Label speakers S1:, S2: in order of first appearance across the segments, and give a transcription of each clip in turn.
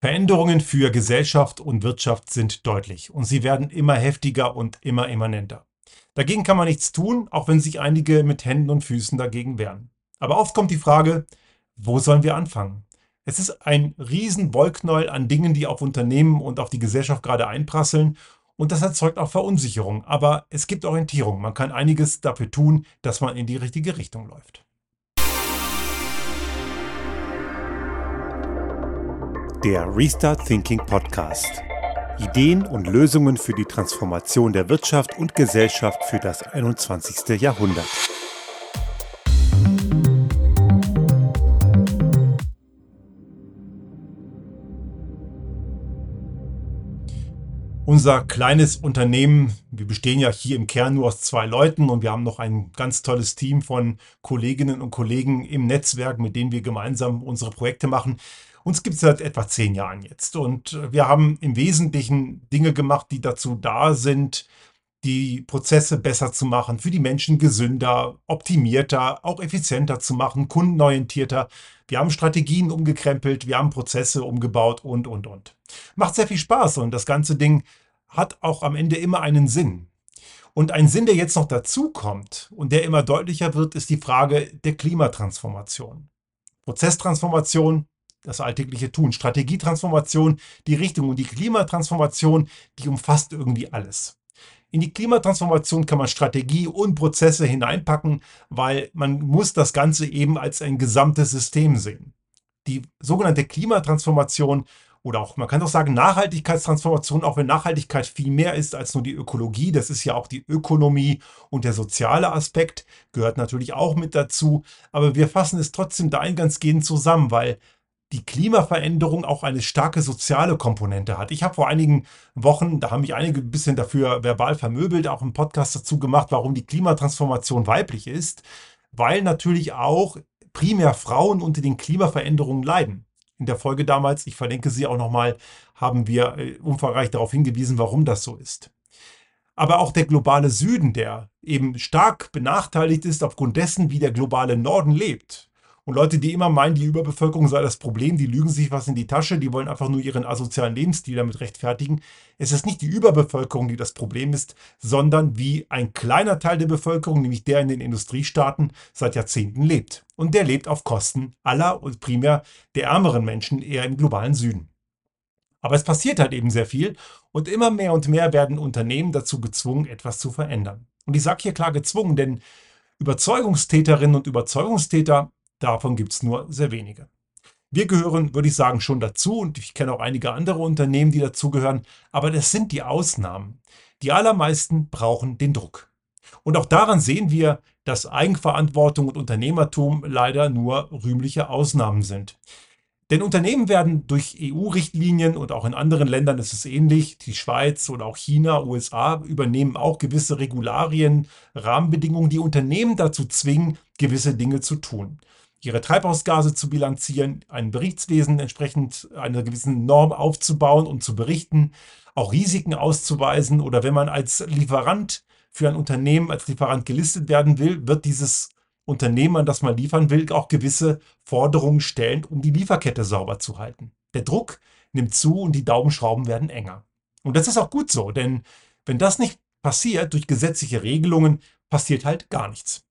S1: Veränderungen für Gesellschaft und Wirtschaft sind deutlich und sie werden immer heftiger und immer immanenter. Dagegen kann man nichts tun, auch wenn sich einige mit Händen und Füßen dagegen wehren. Aber oft kommt die Frage, wo sollen wir anfangen? Es ist ein riesen Wollknäuel an Dingen, die auf Unternehmen und auf die Gesellschaft gerade einprasseln und das erzeugt auch Verunsicherung. Aber es gibt Orientierung. Man kann einiges dafür tun, dass man in die richtige Richtung läuft.
S2: Der Restart Thinking Podcast. Ideen und Lösungen für die Transformation der Wirtschaft und Gesellschaft für das 21. Jahrhundert.
S1: Unser kleines Unternehmen, wir bestehen ja hier im Kern nur aus zwei Leuten und wir haben noch ein ganz tolles Team von Kolleginnen und Kollegen im Netzwerk, mit denen wir gemeinsam unsere Projekte machen. Uns gibt es seit etwa zehn Jahren jetzt und äh, wir haben im Wesentlichen Dinge gemacht, die dazu da sind, die Prozesse besser zu machen, für die Menschen gesünder, optimierter, auch effizienter zu machen, kundenorientierter. Wir haben Strategien umgekrempelt, wir haben Prozesse umgebaut und, und, und. Macht sehr viel Spaß und das ganze Ding hat auch am Ende immer einen Sinn. Und ein Sinn, der jetzt noch dazu kommt und der immer deutlicher wird, ist die Frage der Klimatransformation. Prozesstransformation, das alltägliche Tun. Strategietransformation, die Richtung und die Klimatransformation, die umfasst irgendwie alles. In die Klimatransformation kann man Strategie und Prozesse hineinpacken, weil man muss das Ganze eben als ein gesamtes System sehen. Die sogenannte Klimatransformation oder auch, man kann doch sagen, Nachhaltigkeitstransformation, auch wenn Nachhaltigkeit viel mehr ist als nur die Ökologie, das ist ja auch die Ökonomie und der soziale Aspekt, gehört natürlich auch mit dazu, aber wir fassen es trotzdem da eingehend zusammen, weil die Klimaveränderung auch eine starke soziale Komponente hat. Ich habe vor einigen Wochen, da haben mich einige ein bisschen dafür verbal vermöbelt, auch einen Podcast dazu gemacht, warum die Klimatransformation weiblich ist, weil natürlich auch primär Frauen unter den Klimaveränderungen leiden. In der Folge damals, ich verlinke sie auch nochmal, haben wir äh, umfangreich darauf hingewiesen, warum das so ist. Aber auch der globale Süden, der eben stark benachteiligt ist aufgrund dessen, wie der globale Norden lebt, und Leute, die immer meinen, die Überbevölkerung sei das Problem, die lügen sich was in die Tasche, die wollen einfach nur ihren asozialen Lebensstil damit rechtfertigen. Es ist nicht die Überbevölkerung, die das Problem ist, sondern wie ein kleiner Teil der Bevölkerung, nämlich der in den Industriestaaten, seit Jahrzehnten lebt. Und der lebt auf Kosten aller und primär der ärmeren Menschen eher im globalen Süden. Aber es passiert halt eben sehr viel und immer mehr und mehr werden Unternehmen dazu gezwungen, etwas zu verändern. Und ich sage hier klar gezwungen, denn Überzeugungstäterinnen und Überzeugungstäter Davon gibt es nur sehr wenige. Wir gehören, würde ich sagen, schon dazu und ich kenne auch einige andere Unternehmen, die dazugehören, aber das sind die Ausnahmen. Die allermeisten brauchen den Druck. Und auch daran sehen wir, dass Eigenverantwortung und Unternehmertum leider nur rühmliche Ausnahmen sind. Denn Unternehmen werden durch EU-Richtlinien und auch in anderen Ländern ist es ähnlich, die Schweiz oder auch China, USA übernehmen auch gewisse Regularien, Rahmenbedingungen, die Unternehmen dazu zwingen, gewisse Dinge zu tun ihre Treibhausgase zu bilanzieren, ein Berichtswesen entsprechend einer gewissen Norm aufzubauen und zu berichten, auch Risiken auszuweisen oder wenn man als Lieferant für ein Unternehmen als Lieferant gelistet werden will, wird dieses Unternehmen, an das man liefern will, auch gewisse Forderungen stellen, um die Lieferkette sauber zu halten. Der Druck nimmt zu und die Daumenschrauben werden enger. Und das ist auch gut so, denn wenn das nicht passiert durch gesetzliche Regelungen, passiert halt gar nichts.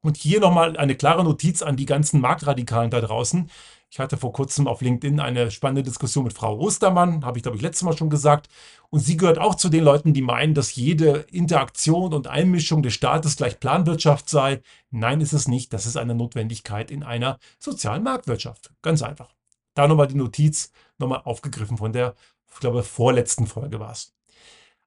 S1: Und hier nochmal eine klare Notiz an die ganzen Marktradikalen da draußen. Ich hatte vor kurzem auf LinkedIn eine spannende Diskussion mit Frau Ostermann, habe ich glaube ich letztes Mal schon gesagt. Und sie gehört auch zu den Leuten, die meinen, dass jede Interaktion und Einmischung des Staates gleich Planwirtschaft sei. Nein, ist es nicht. Das ist eine Notwendigkeit in einer sozialen Marktwirtschaft. Ganz einfach. Da nochmal die Notiz, nochmal aufgegriffen von der, ich glaube, vorletzten Folge war es.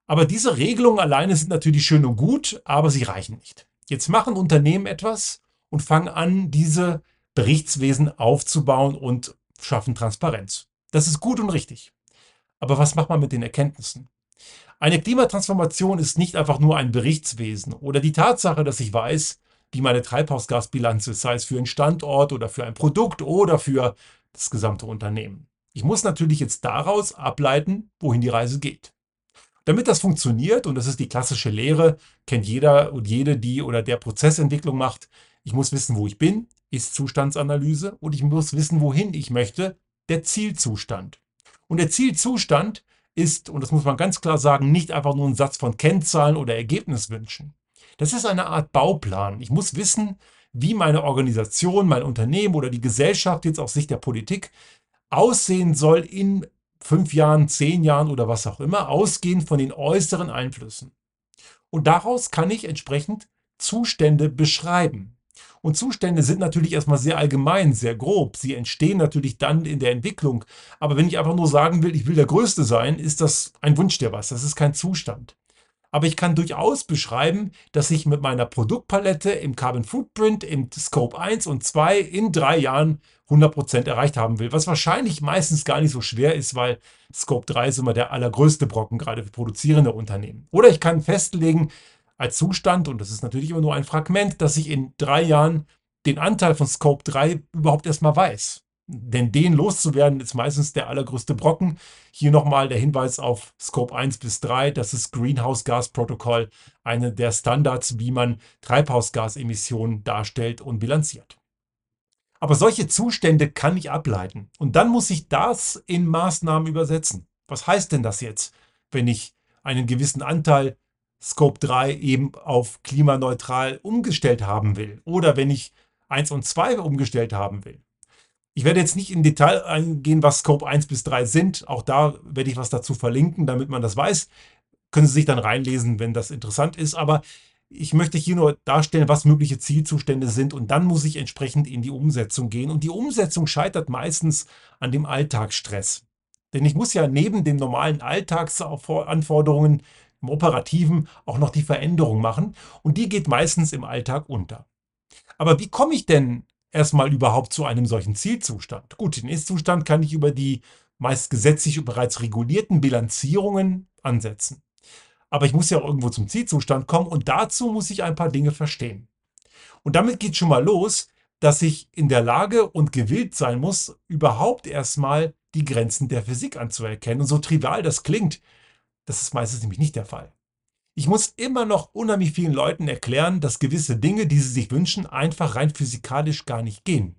S1: Aber diese Regelungen alleine sind natürlich schön und gut, aber sie reichen nicht. Jetzt machen Unternehmen etwas und fangen an, diese Berichtswesen aufzubauen und schaffen Transparenz. Das ist gut und richtig. Aber was macht man mit den Erkenntnissen? Eine Klimatransformation ist nicht einfach nur ein Berichtswesen oder die Tatsache, dass ich weiß, wie meine Treibhausgasbilanz ist, sei es für einen Standort oder für ein Produkt oder für das gesamte Unternehmen. Ich muss natürlich jetzt daraus ableiten, wohin die Reise geht. Damit das funktioniert, und das ist die klassische Lehre, kennt jeder und jede, die oder der Prozessentwicklung macht, ich muss wissen, wo ich bin, ist Zustandsanalyse, und ich muss wissen, wohin ich möchte, der Zielzustand. Und der Zielzustand ist, und das muss man ganz klar sagen, nicht einfach nur ein Satz von Kennzahlen oder Ergebniswünschen. Das ist eine Art Bauplan. Ich muss wissen, wie meine Organisation, mein Unternehmen oder die Gesellschaft jetzt aus Sicht der Politik aussehen soll in fünf Jahren, zehn Jahren oder was auch immer, ausgehend von den äußeren Einflüssen. Und daraus kann ich entsprechend Zustände beschreiben. Und Zustände sind natürlich erstmal sehr allgemein, sehr grob. Sie entstehen natürlich dann in der Entwicklung. Aber wenn ich einfach nur sagen will, ich will der Größte sein, ist das ein Wunsch der was. Das ist kein Zustand. Aber ich kann durchaus beschreiben, dass ich mit meiner Produktpalette im Carbon Footprint, im Scope 1 und 2 in drei Jahren 100% erreicht haben will. Was wahrscheinlich meistens gar nicht so schwer ist, weil Scope 3 ist immer der allergrößte Brocken, gerade für produzierende Unternehmen. Oder ich kann festlegen als Zustand, und das ist natürlich immer nur ein Fragment, dass ich in drei Jahren den Anteil von Scope 3 überhaupt erstmal weiß. Denn den loszuwerden ist meistens der allergrößte Brocken. Hier nochmal der Hinweis auf Scope 1 bis 3. Das ist Greenhouse Gas Protocol, eine der Standards, wie man Treibhausgasemissionen darstellt und bilanziert. Aber solche Zustände kann ich ableiten. Und dann muss ich das in Maßnahmen übersetzen. Was heißt denn das jetzt, wenn ich einen gewissen Anteil Scope 3 eben auf klimaneutral umgestellt haben will? Oder wenn ich 1 und 2 umgestellt haben will? Ich werde jetzt nicht in Detail eingehen, was Scope 1 bis 3 sind. Auch da werde ich was dazu verlinken, damit man das weiß. Können Sie sich dann reinlesen, wenn das interessant ist. Aber ich möchte hier nur darstellen, was mögliche Zielzustände sind und dann muss ich entsprechend in die Umsetzung gehen. Und die Umsetzung scheitert meistens an dem Alltagsstress. Denn ich muss ja neben den normalen Alltagsanforderungen im Operativen auch noch die Veränderung machen und die geht meistens im Alltag unter. Aber wie komme ich denn erstmal überhaupt zu einem solchen Zielzustand? Gut, den Ist-Zustand kann ich über die meist gesetzlich bereits regulierten Bilanzierungen ansetzen. Aber ich muss ja auch irgendwo zum Zielzustand kommen und dazu muss ich ein paar Dinge verstehen. Und damit geht schon mal los, dass ich in der Lage und gewillt sein muss, überhaupt erstmal die Grenzen der Physik anzuerkennen. Und so trivial das klingt, das ist meistens nämlich nicht der Fall. Ich muss immer noch unheimlich vielen Leuten erklären, dass gewisse Dinge, die sie sich wünschen, einfach rein physikalisch gar nicht gehen.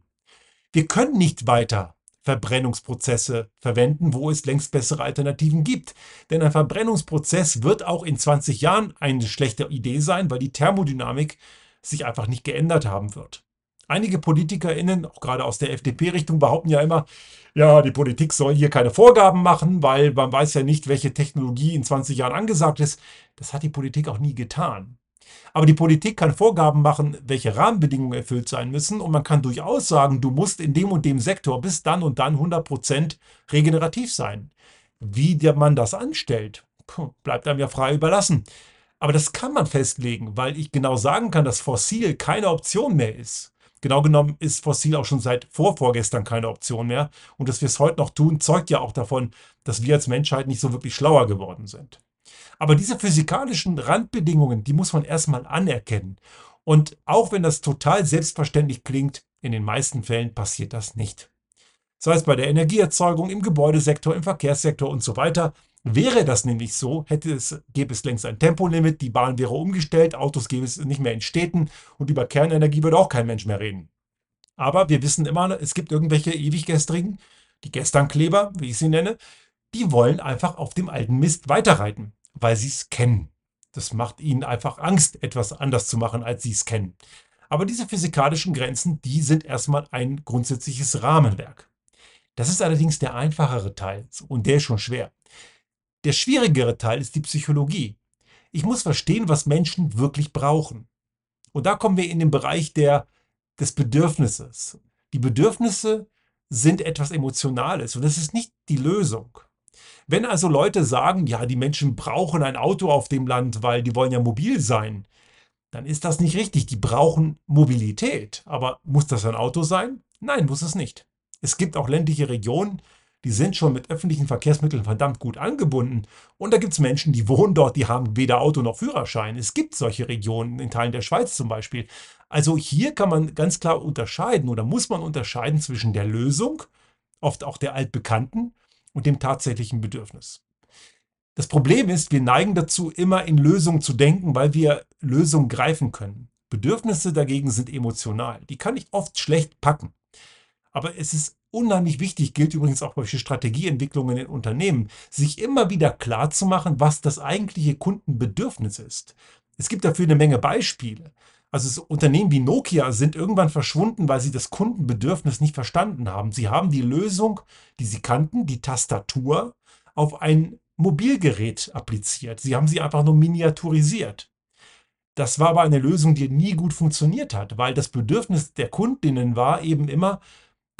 S1: Wir können nicht weiter Verbrennungsprozesse verwenden, wo es längst bessere Alternativen gibt. Denn ein Verbrennungsprozess wird auch in 20 Jahren eine schlechte Idee sein, weil die Thermodynamik sich einfach nicht geändert haben wird. Einige PolitikerInnen, auch gerade aus der FDP-Richtung, behaupten ja immer, ja, die Politik soll hier keine Vorgaben machen, weil man weiß ja nicht, welche Technologie in 20 Jahren angesagt ist. Das hat die Politik auch nie getan. Aber die Politik kann Vorgaben machen, welche Rahmenbedingungen erfüllt sein müssen. Und man kann durchaus sagen, du musst in dem und dem Sektor bis dann und dann 100% regenerativ sein. Wie man das anstellt, bleibt einem ja frei überlassen. Aber das kann man festlegen, weil ich genau sagen kann, dass Fossil keine Option mehr ist. Genau genommen ist Fossil auch schon seit vorvorgestern keine Option mehr. Und dass wir es heute noch tun, zeugt ja auch davon, dass wir als Menschheit nicht so wirklich schlauer geworden sind. Aber diese physikalischen Randbedingungen, die muss man erstmal anerkennen. Und auch wenn das total selbstverständlich klingt, in den meisten Fällen passiert das nicht. Sei es bei der Energieerzeugung, im Gebäudesektor, im Verkehrssektor und so weiter. Wäre das nämlich so, hätte es, gäbe es längst ein Tempolimit, die Bahn wäre umgestellt, Autos gäbe es nicht mehr in Städten und über Kernenergie würde auch kein Mensch mehr reden. Aber wir wissen immer, es gibt irgendwelche Ewiggestrigen, die Gesternkleber, wie ich sie nenne, die wollen einfach auf dem alten Mist weiterreiten weil sie es kennen. Das macht ihnen einfach Angst, etwas anders zu machen, als sie es kennen. Aber diese physikalischen Grenzen, die sind erstmal ein grundsätzliches Rahmenwerk. Das ist allerdings der einfachere Teil und der ist schon schwer. Der schwierigere Teil ist die Psychologie. Ich muss verstehen, was Menschen wirklich brauchen. Und da kommen wir in den Bereich der, des Bedürfnisses. Die Bedürfnisse sind etwas Emotionales und das ist nicht die Lösung. Wenn also Leute sagen, ja, die Menschen brauchen ein Auto auf dem Land, weil die wollen ja mobil sein, dann ist das nicht richtig. Die brauchen Mobilität. Aber muss das ein Auto sein? Nein, muss es nicht. Es gibt auch ländliche Regionen, die sind schon mit öffentlichen Verkehrsmitteln verdammt gut angebunden. Und da gibt es Menschen, die wohnen dort, die haben weder Auto noch Führerschein. Es gibt solche Regionen, in Teilen der Schweiz zum Beispiel. Also hier kann man ganz klar unterscheiden oder muss man unterscheiden zwischen der Lösung, oft auch der altbekannten, und dem tatsächlichen Bedürfnis. Das Problem ist, wir neigen dazu, immer in Lösungen zu denken, weil wir Lösungen greifen können. Bedürfnisse dagegen sind emotional. Die kann ich oft schlecht packen. Aber es ist unheimlich wichtig, gilt übrigens auch bei Strategieentwicklungen in Unternehmen, sich immer wieder klar zu machen, was das eigentliche Kundenbedürfnis ist. Es gibt dafür eine Menge Beispiele. Also Unternehmen wie Nokia sind irgendwann verschwunden, weil sie das Kundenbedürfnis nicht verstanden haben. Sie haben die Lösung, die sie kannten, die Tastatur, auf ein Mobilgerät appliziert. Sie haben sie einfach nur miniaturisiert. Das war aber eine Lösung, die nie gut funktioniert hat, weil das Bedürfnis der Kundinnen war eben immer,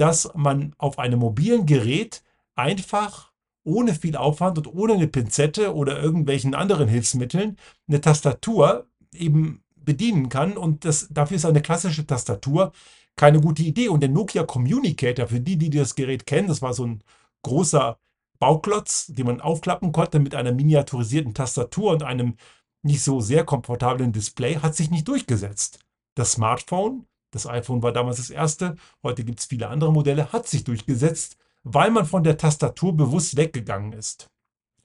S1: dass man auf einem mobilen Gerät einfach ohne viel Aufwand und ohne eine Pinzette oder irgendwelchen anderen Hilfsmitteln eine Tastatur eben bedienen kann. Und das, dafür ist eine klassische Tastatur keine gute Idee. Und der Nokia Communicator, für die, die das Gerät kennen, das war so ein großer Bauklotz, den man aufklappen konnte mit einer miniaturisierten Tastatur und einem nicht so sehr komfortablen Display, hat sich nicht durchgesetzt. Das Smartphone, das iPhone war damals das erste, heute gibt es viele andere Modelle, hat sich durchgesetzt, weil man von der Tastatur bewusst weggegangen ist.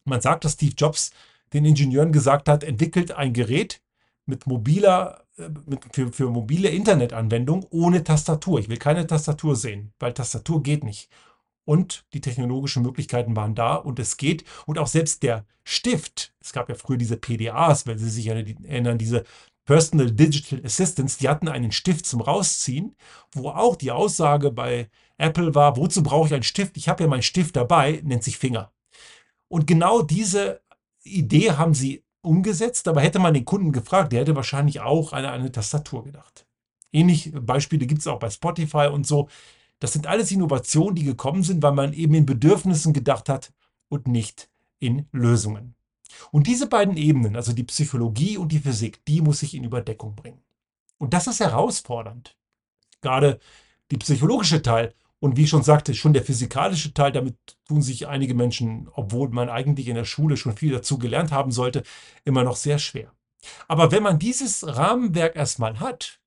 S1: Man sagt, dass Steve Jobs den Ingenieuren gesagt hat, entwickelt ein Gerät, mit mobiler, äh, mit, für, für mobile Internetanwendung ohne Tastatur. Ich will keine Tastatur sehen, weil Tastatur geht nicht. Und die technologischen Möglichkeiten waren da und es geht. Und auch selbst der Stift, es gab ja früher diese PDAs, wenn Sie sich erinnern, diese Personal Digital Assistants, die hatten einen Stift zum Rausziehen, wo auch die Aussage bei Apple war, wozu brauche ich einen Stift? Ich habe ja meinen Stift dabei, nennt sich Finger. Und genau diese Idee haben sie umgesetzt, aber hätte man den Kunden gefragt, der hätte wahrscheinlich auch an eine, Tastatur gedacht. Ähnliche Beispiele gibt es auch bei Spotify und so. Das sind alles Innovationen, die gekommen sind, weil man eben in Bedürfnissen gedacht hat und nicht in Lösungen. Und diese beiden Ebenen, also die Psychologie und die Physik, die muss ich in Überdeckung bringen. Und das ist herausfordernd. Gerade die psychologische Teil und wie ich schon sagte, schon der physikalische Teil, damit tun sich einige Menschen, obwohl man eigentlich in der Schule schon viel dazu gelernt haben sollte, immer noch sehr schwer. Aber wenn man dieses Rahmenwerk erstmal hat,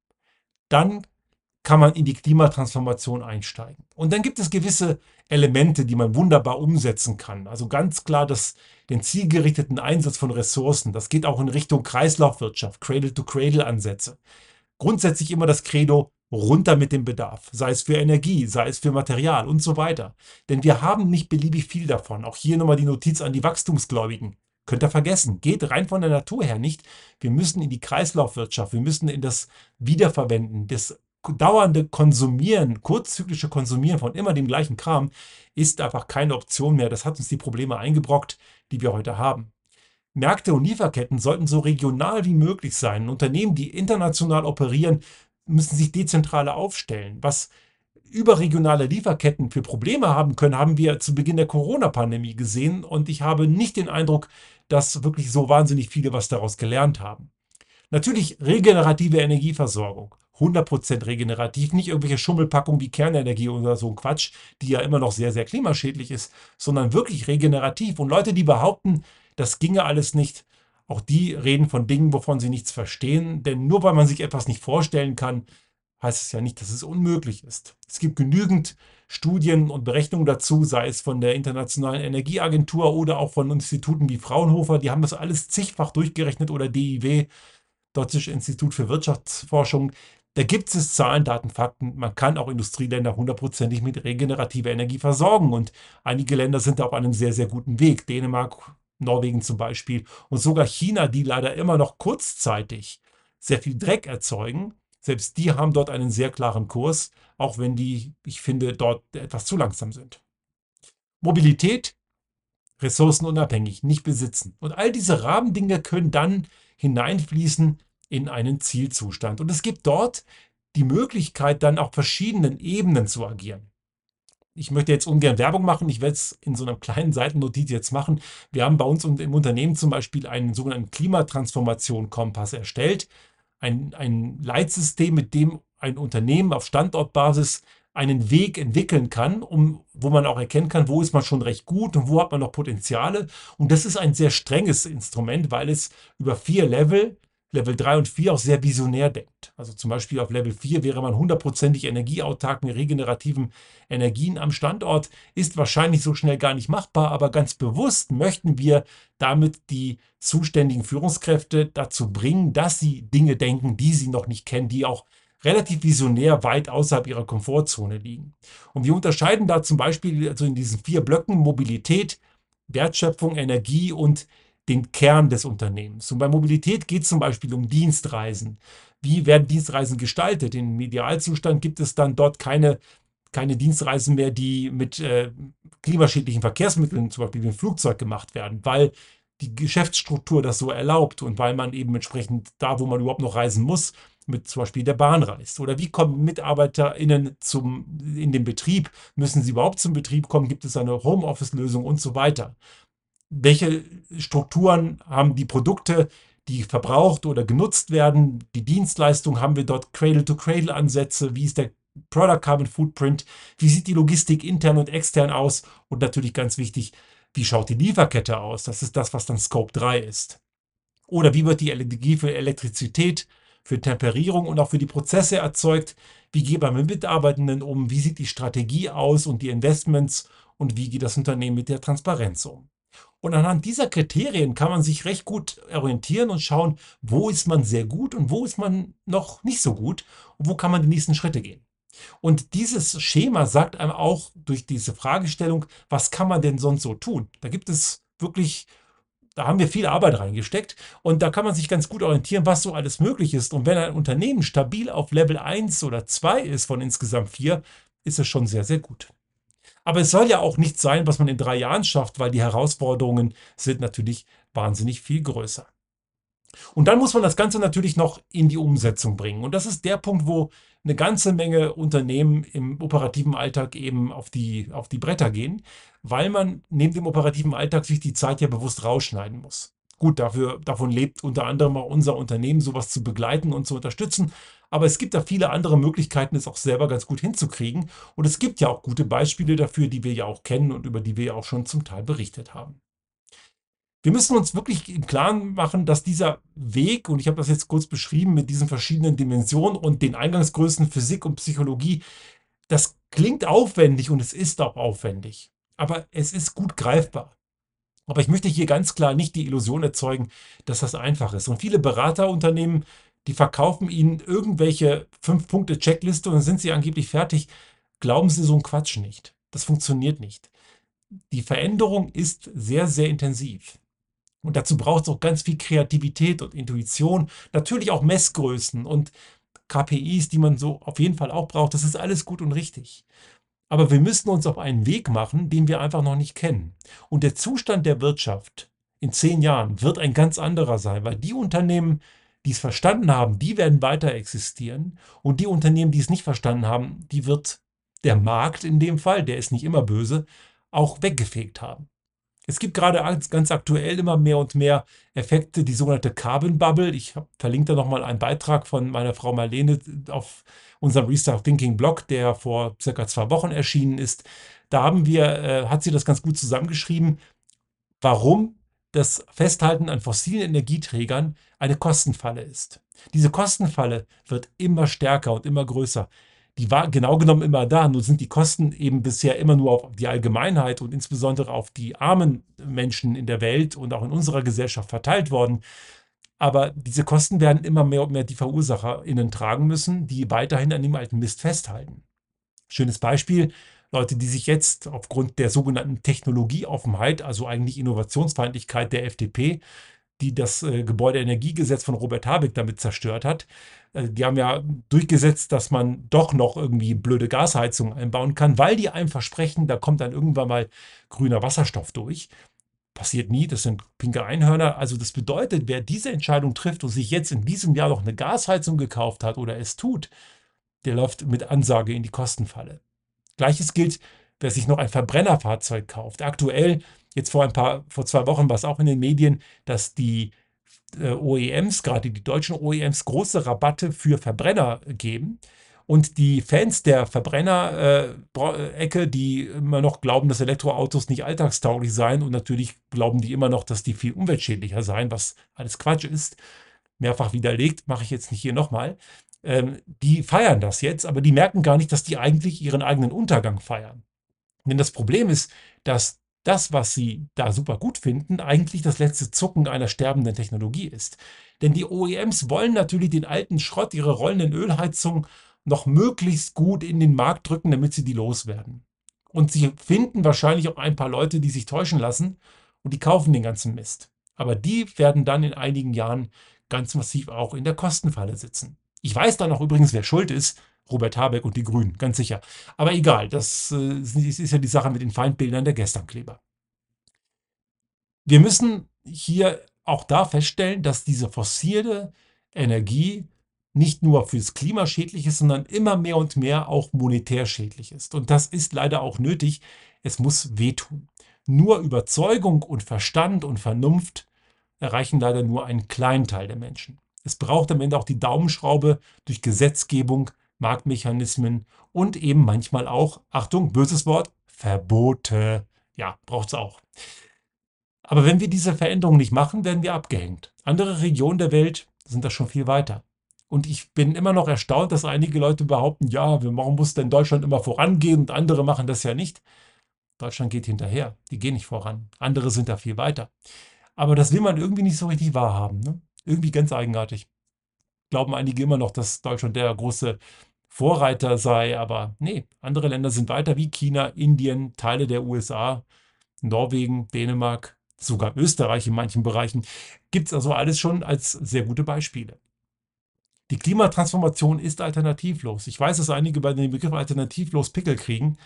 S1: dann kann man in die Klimatransformation einsteigen. Und dann gibt es gewisse Elemente, die man wunderbar umsetzen kann. Also ganz klar das, den zielgerichteten Einsatz von Ressourcen. Das geht auch in Richtung Kreislaufwirtschaft, Cradle-to-Cradle-Ansätze. Grundsätzlich immer das Credo, runter mit dem Bedarf, sei es für Energie, sei es für Material und so weiter. Denn wir haben nicht beliebig viel davon. Auch hier nochmal die Notiz an die Wachstumsgläubigen. Könnt ihr vergessen, geht rein von der Natur her nicht. Wir müssen in die Kreislaufwirtschaft, wir müssen in das Wiederverwenden, das dauernde Konsumieren, kurzzyklische Konsumieren von immer dem gleichen Kram ist einfach keine Option mehr. Das hat uns die Probleme eingebrockt, die wir heute haben. Märkte und Lieferketten sollten so regional wie möglich sein. Unternehmen, die international operieren, müssen sich dezentraler aufstellen. Was überregionale Lieferketten für Probleme haben können, haben wir zu Beginn der Corona-Pandemie gesehen. Und ich habe nicht den Eindruck, dass wirklich so wahnsinnig viele was daraus gelernt haben. Natürlich regenerative Energieversorgung. 100% regenerativ, nicht irgendwelche Schummelpackungen wie Kernenergie oder so ein Quatsch, die ja immer noch sehr, sehr klimaschädlich ist, sondern wirklich regenerativ. Und Leute, die behaupten, das ginge alles nicht, auch die reden von Dingen, wovon sie nichts verstehen, denn nur weil man sich etwas nicht vorstellen kann, heißt es ja nicht, dass es unmöglich ist. Es gibt genügend Studien und Berechnungen dazu, sei es von der Internationalen Energieagentur oder auch von Instituten wie Fraunhofer, die haben das alles zigfach durchgerechnet oder DIW, Deutsches Institut für Wirtschaftsforschung. Da gibt es Zahlen, Daten, Fakten. Man kann auch Industrieländer hundertprozentig mit regenerativer Energie versorgen. Und einige Länder sind da auf einem sehr, sehr guten Weg. Dänemark, Norwegen zum Beispiel und sogar China, die leider immer noch kurzzeitig sehr viel Dreck erzeugen. Selbst die haben dort einen sehr klaren Kurs, auch wenn die, ich finde, dort etwas zu langsam sind. Mobilität, ressourcenunabhängig, nicht besitzen. Und all diese Rahmendinge können dann hineinfließen in einen Zielzustand. Und es gibt dort die Möglichkeit, dann auf verschiedenen Ebenen zu agieren ich möchte jetzt ungern Werbung machen, ich werde es in so einer kleinen Seitennotiz jetzt machen. Wir haben bei uns im Unternehmen zum Beispiel einen sogenannten Klimatransformation-Kompass erstellt. Ein, ein Leitsystem, mit dem ein Unternehmen auf Standortbasis einen Weg entwickeln kann, um, wo man auch erkennen kann, wo ist man schon recht gut und wo hat man noch Potenziale. Und das ist ein sehr strenges Instrument, weil es über vier Level Level 3 und 4 auch sehr visionär denkt. Also zum Beispiel auf Level 4 wäre man hundertprozentig energieautark mit regenerativen Energien am Standort, ist wahrscheinlich so schnell gar nicht machbar, aber ganz bewusst möchten wir damit die zuständigen Führungskräfte dazu bringen, dass sie Dinge denken, die sie noch nicht kennen, die auch relativ visionär weit außerhalb ihrer Komfortzone liegen. Und wir unterscheiden da zum Beispiel also in diesen vier Blöcken Mobilität, Wertschöpfung, Energie und den Kern des Unternehmens. Und bei Mobilität geht es zum Beispiel um Dienstreisen. Wie werden Dienstreisen gestaltet? Im Idealzustand gibt es dann dort keine, keine Dienstreisen mehr, die mit äh, klimaschädlichen Verkehrsmitteln, zum Beispiel wie ein Flugzeug, gemacht werden, weil die Geschäftsstruktur das so erlaubt und weil man eben entsprechend da, wo man überhaupt noch reisen muss, mit zum Beispiel der Bahn reist? Oder wie kommen MitarbeiterInnen zum, in den Betrieb? Müssen sie überhaupt zum Betrieb kommen? Gibt es eine Homeoffice-Lösung und so weiter? Welche Strukturen haben die Produkte, die verbraucht oder genutzt werden? Die Dienstleistung, haben wir dort Cradle-to-Cradle-Ansätze? Wie ist der Product Carbon Footprint? Wie sieht die Logistik intern und extern aus? Und natürlich ganz wichtig, wie schaut die Lieferkette aus? Das ist das, was dann Scope 3 ist. Oder wie wird die Energie für Elektrizität, für Temperierung und auch für die Prozesse erzeugt? Wie geht man mit Mitarbeitenden um? Wie sieht die Strategie aus und die Investments? Und wie geht das Unternehmen mit der Transparenz um? Und anhand dieser Kriterien kann man sich recht gut orientieren und schauen, wo ist man sehr gut und wo ist man noch nicht so gut und wo kann man die nächsten Schritte gehen. Und dieses Schema sagt einem auch durch diese Fragestellung, was kann man denn sonst so tun? Da gibt es wirklich, da haben wir viel Arbeit reingesteckt und da kann man sich ganz gut orientieren, was so alles möglich ist. Und wenn ein Unternehmen stabil auf Level 1 oder 2 ist von insgesamt 4, ist es schon sehr, sehr gut. Aber es soll ja auch nicht sein, was man in drei Jahren schafft, weil die Herausforderungen sind natürlich wahnsinnig viel größer. Und dann muss man das Ganze natürlich noch in die Umsetzung bringen. Und das ist der Punkt, wo eine ganze Menge Unternehmen im operativen Alltag eben auf die, auf die Bretter gehen, weil man neben dem operativen Alltag sich die Zeit ja bewusst rausschneiden muss. Gut, dafür, davon lebt unter anderem auch unser Unternehmen, sowas zu begleiten und zu unterstützen. Aber es gibt da viele andere Möglichkeiten, es auch selber ganz gut hinzukriegen. Und es gibt ja auch gute Beispiele dafür, die wir ja auch kennen und über die wir ja auch schon zum Teil berichtet haben. Wir müssen uns wirklich im Klaren machen, dass dieser Weg, und ich habe das jetzt kurz beschrieben mit diesen verschiedenen Dimensionen und den Eingangsgrößen Physik und Psychologie, das klingt aufwendig und es ist auch aufwendig. Aber es ist gut greifbar. Aber ich möchte hier ganz klar nicht die Illusion erzeugen, dass das einfach ist. Und viele Beraterunternehmen, die verkaufen Ihnen irgendwelche Fünf-Punkte-Checkliste und dann sind sie angeblich fertig. Glauben Sie so einen Quatsch nicht. Das funktioniert nicht. Die Veränderung ist sehr, sehr intensiv. Und dazu braucht es auch ganz viel Kreativität und Intuition, natürlich auch Messgrößen und KPIs, die man so auf jeden Fall auch braucht. Das ist alles gut und richtig. Aber wir müssen uns auf einen Weg machen, den wir einfach noch nicht kennen. Und der Zustand der Wirtschaft in zehn Jahren wird ein ganz anderer sein, weil die Unternehmen, die es verstanden haben, die werden weiter existieren. Und die Unternehmen, die es nicht verstanden haben, die wird der Markt in dem Fall, der ist nicht immer böse, auch weggefegt haben. Es gibt gerade ganz aktuell immer mehr und mehr Effekte, die sogenannte Carbon Bubble. Ich verlinke da nochmal einen Beitrag von meiner Frau Marlene auf unserem Restart Thinking Blog, der vor circa zwei Wochen erschienen ist. Da haben wir, äh, hat sie das ganz gut zusammengeschrieben, warum das Festhalten an fossilen Energieträgern eine Kostenfalle ist. Diese Kostenfalle wird immer stärker und immer größer die war genau genommen immer da. Nur sind die Kosten eben bisher immer nur auf die Allgemeinheit und insbesondere auf die armen Menschen in der Welt und auch in unserer Gesellschaft verteilt worden. Aber diese Kosten werden immer mehr und mehr die VerursacherInnen tragen müssen, die weiterhin an dem alten Mist festhalten. Schönes Beispiel. Leute, die sich jetzt aufgrund der sogenannten Technologieoffenheit, also eigentlich Innovationsfeindlichkeit der FDP, die das äh, Gebäudeenergiegesetz von Robert Habeck damit zerstört hat. Äh, die haben ja durchgesetzt, dass man doch noch irgendwie blöde Gasheizungen einbauen kann, weil die einem versprechen, da kommt dann irgendwann mal grüner Wasserstoff durch. Passiert nie, das sind pinke Einhörner. Also das bedeutet, wer diese Entscheidung trifft und sich jetzt in diesem Jahr noch eine Gasheizung gekauft hat oder es tut, der läuft mit Ansage in die Kostenfalle. Gleiches gilt, wer sich noch ein Verbrennerfahrzeug kauft. Aktuell jetzt vor ein paar, vor zwei Wochen war es auch in den Medien, dass die äh, OEMs, gerade die deutschen OEMs, große Rabatte für Verbrenner geben. Und die Fans der Verbrenner-Ecke, äh, die immer noch glauben, dass Elektroautos nicht alltagstauglich seien und natürlich glauben die immer noch, dass die viel umweltschädlicher seien, was alles Quatsch ist, mehrfach widerlegt, mache ich jetzt nicht hier nochmal. Ähm, die feiern das jetzt, aber die merken gar nicht, dass die eigentlich ihren eigenen Untergang feiern. Denn das Problem ist, dass das, was sie da super gut finden, eigentlich das letzte Zucken einer sterbenden Technologie ist. Denn die OEMs wollen natürlich den alten Schrott, ihre rollenden Ölheizungen, noch möglichst gut in den Markt drücken, damit sie die loswerden. Und sie finden wahrscheinlich auch ein paar Leute, die sich täuschen lassen und die kaufen den ganzen Mist. Aber die werden dann in einigen Jahren ganz massiv auch in der Kostenfalle sitzen. Ich weiß dann auch übrigens, wer schuld ist. Robert Habeck und die Grünen, ganz sicher. Aber egal, das äh, ist ja die Sache mit den Feindbildern der Gesternkleber. Wir müssen hier auch da feststellen, dass diese fossile Energie nicht nur fürs Klima schädlich ist, sondern immer mehr und mehr auch monetär schädlich ist. Und das ist leider auch nötig. Es muss wehtun. Nur Überzeugung und Verstand und Vernunft erreichen leider nur einen kleinen Teil der Menschen. Es braucht am Ende auch die Daumenschraube durch Gesetzgebung, Marktmechanismen und eben manchmal auch, Achtung, böses Wort, Verbote. Ja, braucht es auch. Aber wenn wir diese Veränderung nicht machen, werden wir abgehängt. Andere Regionen der Welt sind da schon viel weiter. Und ich bin immer noch erstaunt, dass einige Leute behaupten, ja, warum muss denn Deutschland immer vorangehen und andere machen das ja nicht. Deutschland geht hinterher, die gehen nicht voran. Andere sind da viel weiter. Aber das will man irgendwie nicht so richtig wahrhaben. Ne? Irgendwie ganz eigenartig. Glauben einige immer noch, dass Deutschland der große Vorreiter sei, aber nee, andere Länder sind weiter wie China, Indien, Teile der USA, Norwegen, Dänemark, sogar Österreich in manchen Bereichen. Gibt es also alles schon als sehr gute Beispiele. Die Klimatransformation ist alternativlos. Ich weiß, dass einige bei dem Begriff alternativlos Pickel kriegen,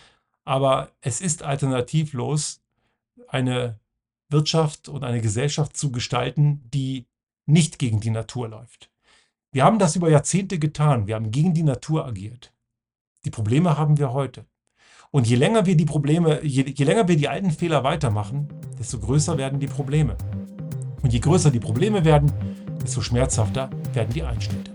S1: aber es ist alternativlos, eine Wirtschaft und eine Gesellschaft zu gestalten, die nicht gegen die Natur läuft. Wir haben das über Jahrzehnte getan. Wir haben gegen die Natur agiert. Die Probleme haben wir heute. Und je länger wir die Probleme, je, je länger wir die alten Fehler weitermachen, desto größer werden die Probleme. Und je größer die Probleme werden, desto schmerzhafter werden die Einschnitte.